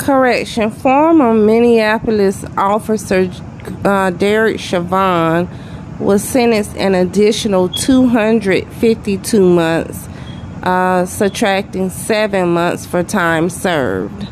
Correction. Former Minneapolis officer uh, Derek Chauvin was sentenced an additional 252 months, uh, subtracting seven months for time served.